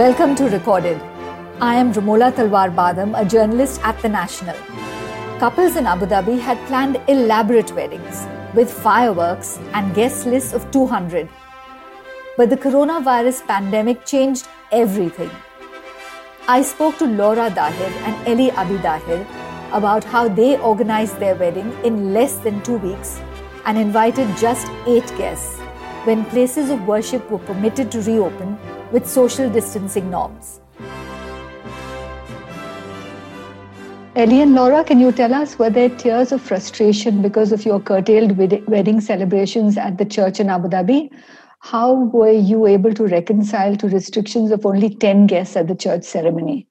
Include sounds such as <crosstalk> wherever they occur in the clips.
Welcome to Recorded. I am Ramola Talwar Badam, a journalist at The National. Couples in Abu Dhabi had planned elaborate weddings with fireworks and guest lists of 200. But the coronavirus pandemic changed everything. I spoke to Laura Dahir and Eli Abi Dahir about how they organized their wedding in less than two weeks and invited just eight guests when places of worship were permitted to reopen with social distancing norms. Ellie and Laura, can you tell us were there tears of frustration because of your curtailed wedding celebrations at the church in Abu Dhabi? How were you able to reconcile to restrictions of only 10 guests at the church ceremony?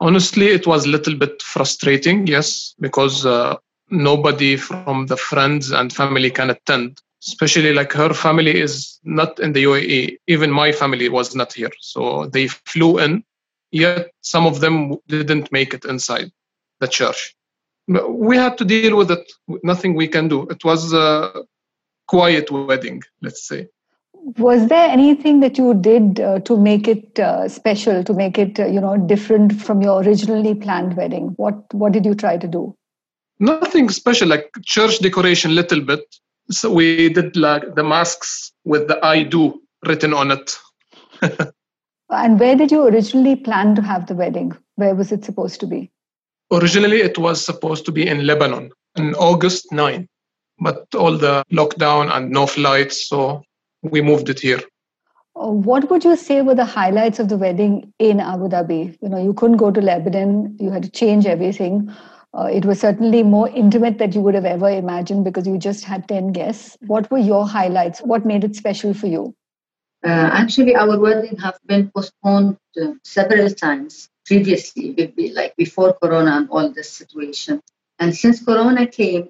Honestly, it was a little bit frustrating, yes, because uh, nobody from the friends and family can attend especially like her family is not in the UAE. Even my family was not here. So they flew in, yet some of them didn't make it inside the church. We had to deal with it. Nothing we can do. It was a quiet wedding, let's say. Was there anything that you did uh, to make it uh, special, to make it, uh, you know, different from your originally planned wedding? What What did you try to do? Nothing special, like church decoration, little bit so we did like the masks with the I do written on it. <laughs> and where did you originally plan to have the wedding? Where was it supposed to be? Originally, it was supposed to be in Lebanon in August 9, but all the lockdown and no flights, so we moved it here. Uh, what would you say were the highlights of the wedding in Abu Dhabi? You know, you couldn't go to Lebanon, you had to change everything. Uh, it was certainly more intimate than you would have ever imagined because you just had 10 guests. What were your highlights? What made it special for you? Uh, actually, our wedding have been postponed uh, several times previously, like before Corona and all this situation. And since Corona came,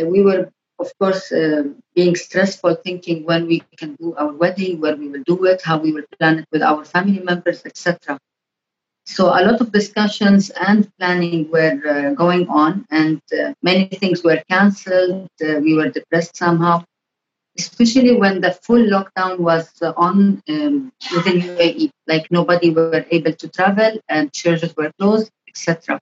uh, we were, of course, uh, being stressful, thinking when we can do our wedding, where we will do it, how we will plan it with our family members, etc. So a lot of discussions and planning were uh, going on, and uh, many things were cancelled. Uh, we were depressed somehow, especially when the full lockdown was on um, within UAE. Like nobody were able to travel, and churches were closed, etc.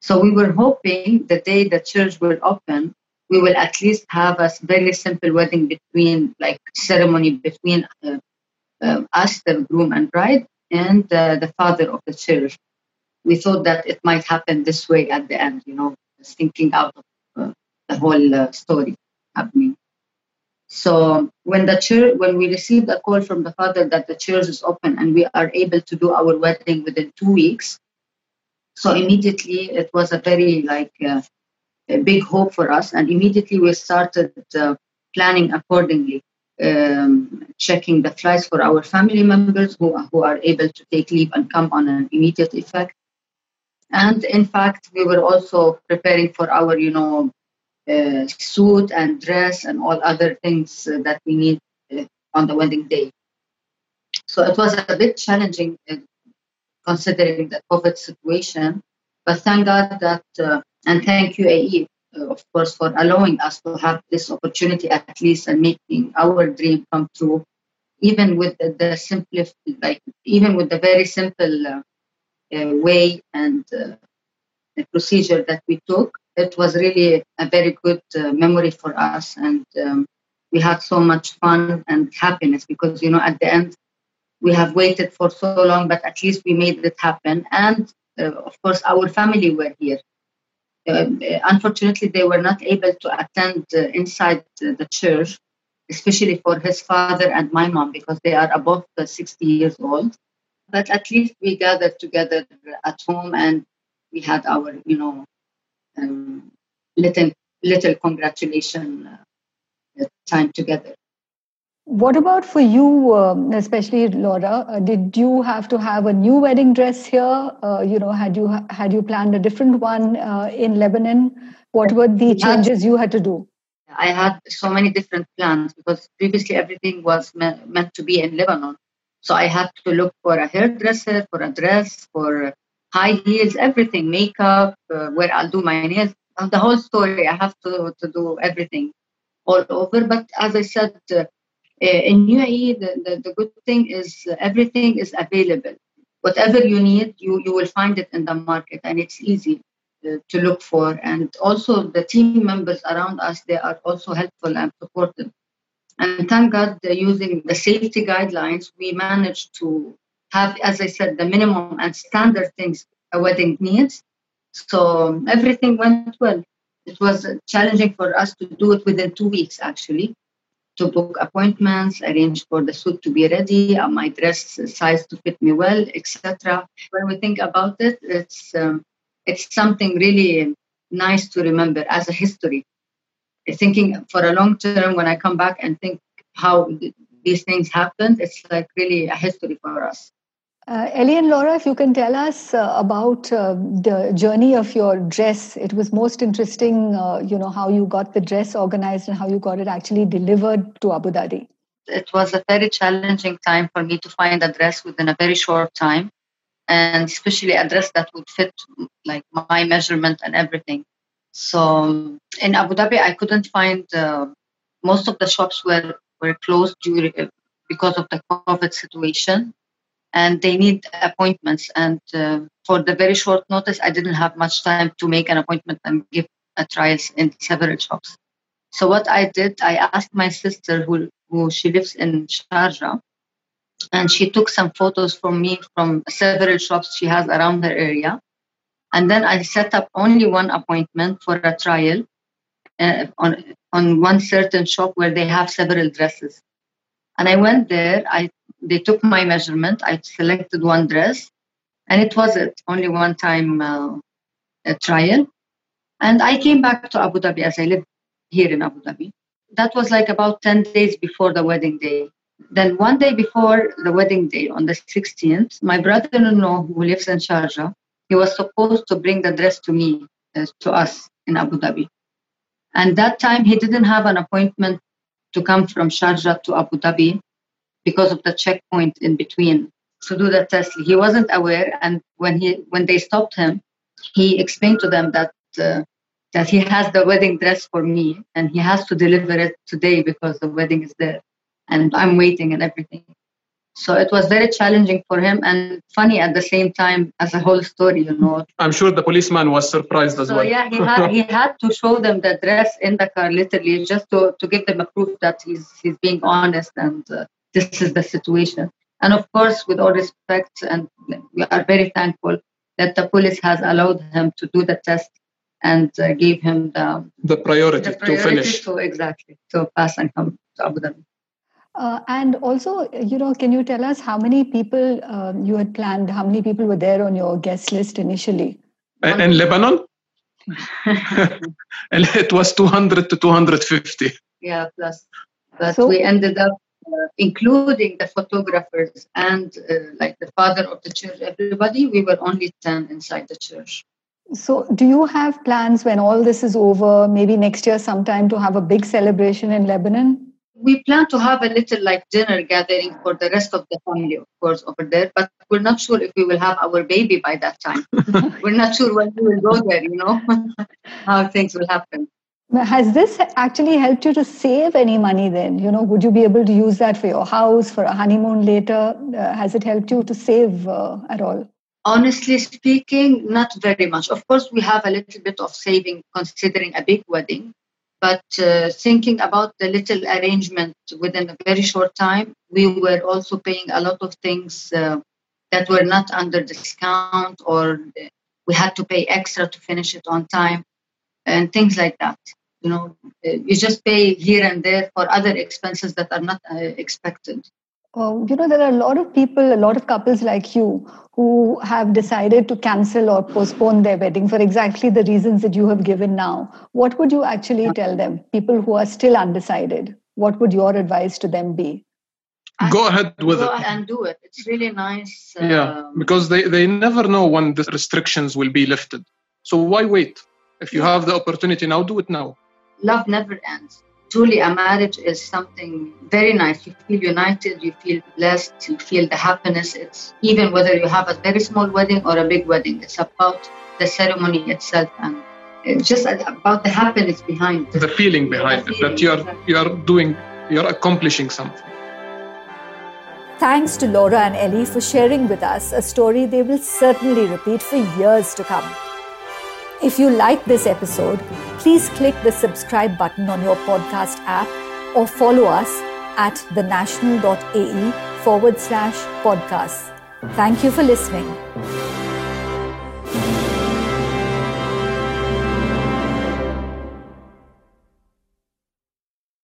So we were hoping the day the church will open, we will at least have a very simple wedding between, like ceremony between uh, uh, us, the groom and bride, and uh, the father of the church. We thought that it might happen this way at the end, you know, thinking out of uh, the whole uh, story happening. So when the church, when we received a call from the father that the church is open and we are able to do our wedding within two weeks, so immediately it was a very like uh, a big hope for us, and immediately we started uh, planning accordingly um, checking the flights for our family members who, who are able to take leave and come on an immediate effect. And in fact, we were also preparing for our, you know, uh, suit and dress and all other things uh, that we need uh, on the wedding day. So it was a bit challenging uh, considering the COVID situation. But thank God that, uh, and thank UAE uh, of course, for allowing us to have this opportunity at least and making our dream come true, even with the, the simple, like even with the very simple uh, uh, way and uh, the procedure that we took. It was really a very good uh, memory for us, and um, we had so much fun and happiness because you know at the end we have waited for so long, but at least we made it happen. And uh, of course, our family were here unfortunately, they were not able to attend uh, inside the church, especially for his father and my mom, because they are above 60 years old. But at least we gathered together at home and we had our, you know, um, little little congratulation uh, time together. What about for you, um, especially Laura? Uh, did you have to have a new wedding dress here? Uh, you know, had you had you planned a different one uh, in Lebanon? What were the changes you had to do? I had so many different plans because previously everything was me- meant to be in Lebanon. So I had to look for a hairdresser, for a dress, for high heels, everything, makeup, uh, where I'll do my nails, the whole story. I have to to do everything all over. But as I said uh, in UAE, the, the, the good thing is everything is available. Whatever you need, you, you will find it in the market and it's easy uh, to look for. And also the team members around us, they are also helpful and supportive. And thank God, using the safety guidelines, we managed to have, as I said, the minimum and standard things a wedding needs. So everything went well. It was challenging for us to do it within two weeks, actually, to book appointments, arrange for the suit to be ready, uh, my dress size to fit me well, etc. When we think about it, it's um, it's something really nice to remember as a history thinking for a long term when I come back and think how these things happened, it's like really a history for us. Uh, Ellie and Laura, if you can tell us uh, about uh, the journey of your dress, it was most interesting, uh, you know, how you got the dress organized and how you got it actually delivered to Abu Dhabi. It was a very challenging time for me to find a dress within a very short time, and especially a dress that would fit like my measurement and everything. So in Abu Dhabi, I couldn't find uh, most of the shops were were closed during uh, because of the COVID situation, and they need appointments. And uh, for the very short notice, I didn't have much time to make an appointment and give a trials in several shops. So what I did, I asked my sister, who who she lives in Sharjah, and she took some photos for me from several shops she has around her area and then I set up only one appointment for a trial uh, on, on one certain shop where they have several dresses. And I went there, I, they took my measurement, I selected one dress, and it was it, only one time uh, trial. And I came back to Abu Dhabi as I live here in Abu Dhabi. That was like about 10 days before the wedding day. Then one day before the wedding day, on the 16th, my brother-in-law who lives in Sharjah, he was supposed to bring the dress to me, uh, to us in Abu Dhabi. And that time he didn't have an appointment to come from Sharjah to Abu Dhabi because of the checkpoint in between to do the test. He wasn't aware, and when he when they stopped him, he explained to them that uh, that he has the wedding dress for me and he has to deliver it today because the wedding is there, and I'm waiting and everything. So it was very challenging for him and funny at the same time as a whole story, you know. I'm sure the policeman was surprised as so, well. yeah, he had he <laughs> had to show them the dress in the car literally just to, to give them a proof that he's he's being honest and uh, this is the situation. And of course, with all respect, and we are very thankful that the police has allowed him to do the test and uh, gave him the the priority, the priority to finish. To, exactly to pass and come to Abu Dhabi. Uh, and also, you know, can you tell us how many people uh, you had planned? How many people were there on your guest list initially? In, in Lebanon, <laughs> it was 200 to 250. Yeah, plus. But so, we ended up including the photographers and uh, like the father of the church, everybody. We were only 10 inside the church. So, do you have plans when all this is over, maybe next year sometime, to have a big celebration in Lebanon? we plan to have a little like dinner gathering for the rest of the family, of course, over there. But we're not sure if we will have our baby by that time. <laughs> we're not sure when we will go there. You know <laughs> how things will happen. Has this actually helped you to save any money then? You know, would you be able to use that for your house, for a honeymoon later? Uh, has it helped you to save uh, at all? Honestly speaking, not very much. Of course, we have a little bit of saving considering a big wedding, but uh, thinking about the little arrangement within a very short time, we were also paying a lot of things uh, that were not under discount or we had to pay extra to finish it on time and things like that. You know, uh, you just pay here and there for other expenses that are not uh, expected. Uh, you know, there are a lot of people, a lot of couples like you who have decided to cancel or postpone their wedding for exactly the reasons that you have given now. What would you actually tell them, people who are still undecided? What would your advice to them be? Go ahead with Go it. and do it. It's really nice. yeah, um, because they, they never know when the restrictions will be lifted. So why wait? If you have the opportunity now, do it now. Love never ends truly a marriage is something very nice. You feel united, you feel blessed, you feel the happiness. It's even whether you have a very small wedding or a big wedding, it's about the ceremony itself and it's just about the happiness behind the feeling behind the it feeling, that you are you are doing you're accomplishing something. Thanks to Laura and Ellie for sharing with us a story they will certainly repeat for years to come. If you like this episode, please click the subscribe button on your podcast app or follow us at thenational.ae forward slash podcasts. Thank you for listening.